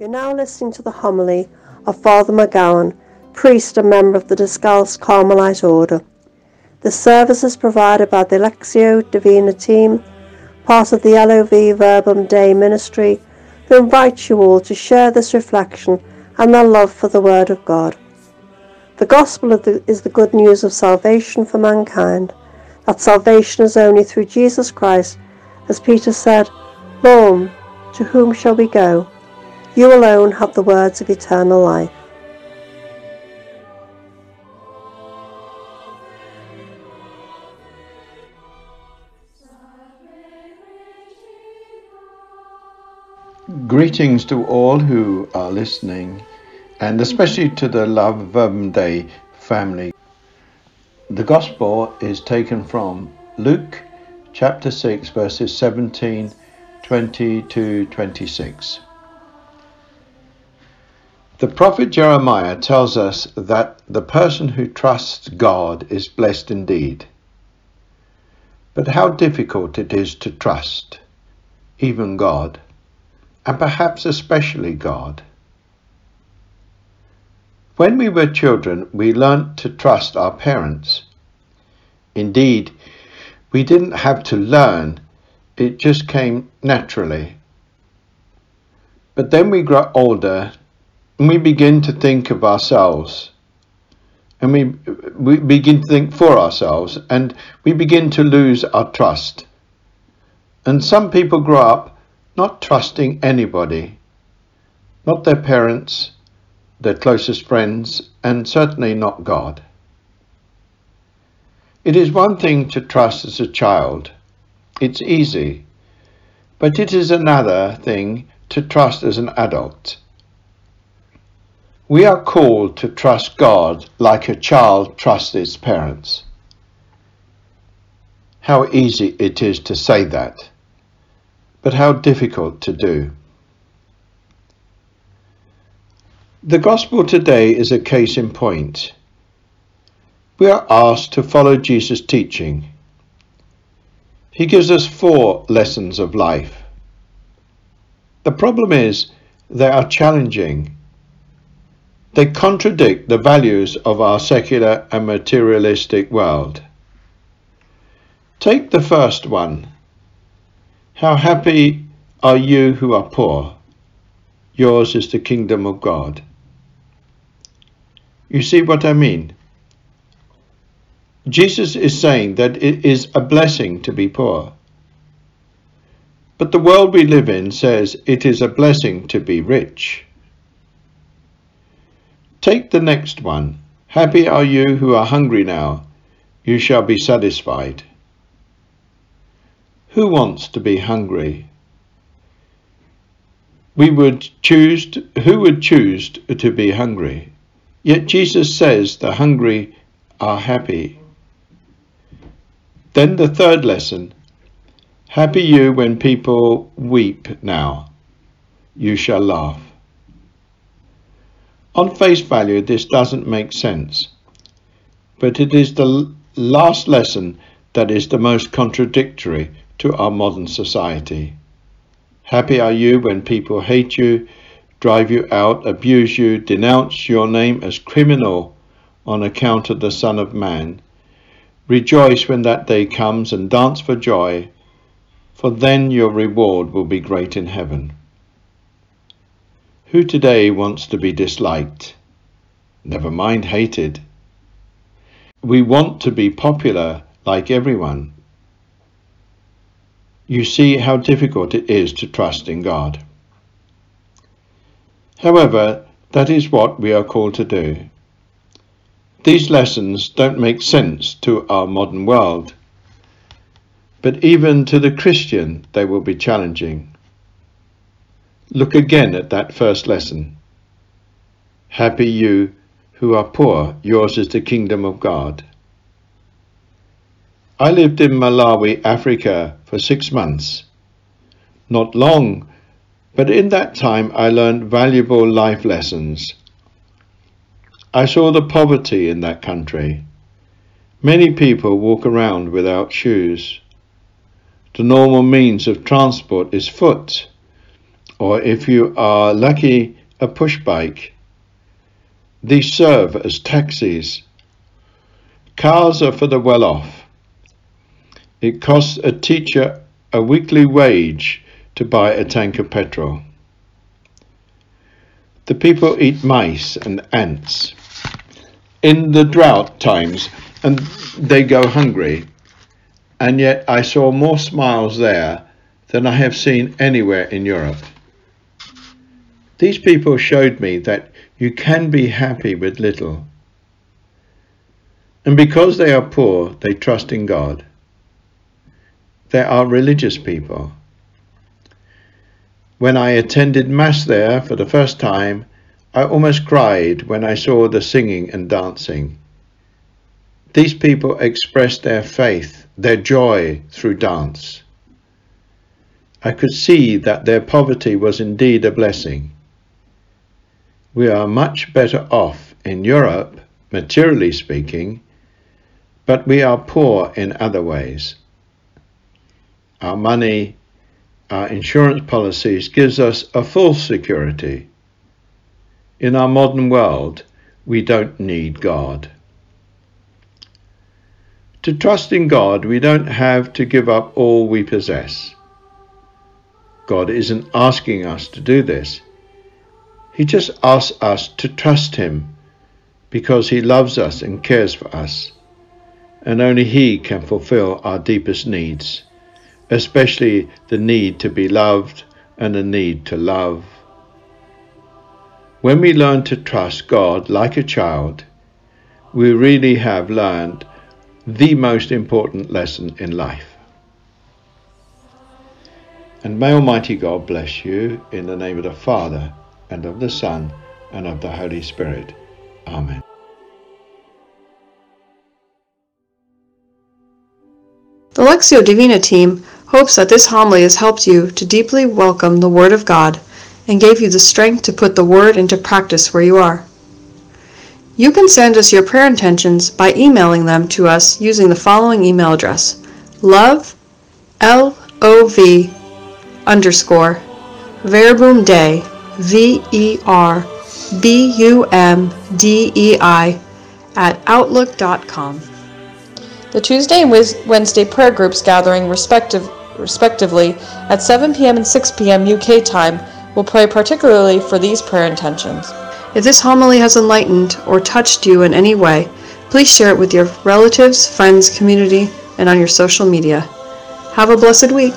You're now listening to the homily of Father McGowan, priest and member of the Discalced Carmelite Order. The service is provided by the Lectio Divina team, part of the LOV Verbum Dei ministry, who invite you all to share this reflection and their love for the Word of God. The Gospel the, is the good news of salvation for mankind, that salvation is only through Jesus Christ, as Peter said, Lord, to whom shall we go? You alone have the words of eternal life. Greetings to all who are listening, and especially to the Love Dei family. The Gospel is taken from Luke chapter 6, verses 17, 20 to 26. The prophet Jeremiah tells us that the person who trusts God is blessed indeed. But how difficult it is to trust, even God, and perhaps especially God. When we were children, we learnt to trust our parents. Indeed, we didn't have to learn, it just came naturally. But then we grow older and we begin to think of ourselves and we, we begin to think for ourselves and we begin to lose our trust. And some people grow up not trusting anybody, not their parents, their closest friends, and certainly not God. It is one thing to trust as a child. It's easy. But it is another thing to trust as an adult. We are called to trust God like a child trusts its parents. How easy it is to say that, but how difficult to do. The Gospel today is a case in point. We are asked to follow Jesus' teaching. He gives us four lessons of life. The problem is they are challenging they contradict the values of our secular and materialistic world. Take the first one. How happy are you who are poor? Yours is the kingdom of God. You see what I mean? Jesus is saying that it is a blessing to be poor. But the world we live in says it is a blessing to be rich. Take the next one. Happy are you who are hungry now, you shall be satisfied. Who wants to be hungry? We would choose to, who would choose to be hungry? Yet Jesus says the hungry are happy. Then the third lesson. Happy you when people weep now. You shall laugh. On face value, this doesn't make sense. But it is the last lesson that is the most contradictory to our modern society. Happy are you when people hate you, drive you out, abuse you, denounce your name as criminal on account of the Son of Man. Rejoice when that day comes and dance for joy, for then your reward will be great in heaven. Who today wants to be disliked? Never mind hated. We want to be popular like everyone. You see how difficult it is to trust in God. However, that is what we are called to do. These lessons don't make sense to our modern world, but even to the Christian they will be challenging. Look again at that first lesson. Happy you who are poor, yours is the kingdom of God. I lived in Malawi, Africa for six months. Not long, but in that time I learned valuable life lessons. I saw the poverty in that country. Many people walk around without shoes. The normal means of transport is foot or if you are lucky, a push bike. These serve as taxis. Cars are for the well off. It costs a teacher a weekly wage to buy a tank of petrol. The people eat mice and ants in the drought times and they go hungry. And yet I saw more smiles there than I have seen anywhere in Europe. These people showed me that you can be happy with little. And because they are poor, they trust in God. They are religious people. When I attended Mass there for the first time, I almost cried when I saw the singing and dancing. These people expressed their faith, their joy through dance. I could see that their poverty was indeed a blessing. We are much better off in Europe, materially speaking, but we are poor in other ways. Our money, our insurance policies gives us a false security. In our modern world, we don't need God. To trust in God, we don't have to give up all we possess. God isn't asking us to do this. He just asks us to trust Him because He loves us and cares for us, and only He can fulfill our deepest needs, especially the need to be loved and the need to love. When we learn to trust God like a child, we really have learned the most important lesson in life. And may Almighty God bless you in the name of the Father and of the Son, and of the Holy Spirit. Amen. The Lectio Divina team hopes that this homily has helped you to deeply welcome the Word of God and gave you the strength to put the Word into practice where you are. You can send us your prayer intentions by emailing them to us using the following email address love l o v underscore verbum dei V E R B U M D E I at outlook.com. The Tuesday and Wednesday prayer groups gathering respective, respectively at 7 p.m. and 6 p.m. UK time will pray particularly for these prayer intentions. If this homily has enlightened or touched you in any way, please share it with your relatives, friends, community, and on your social media. Have a blessed week.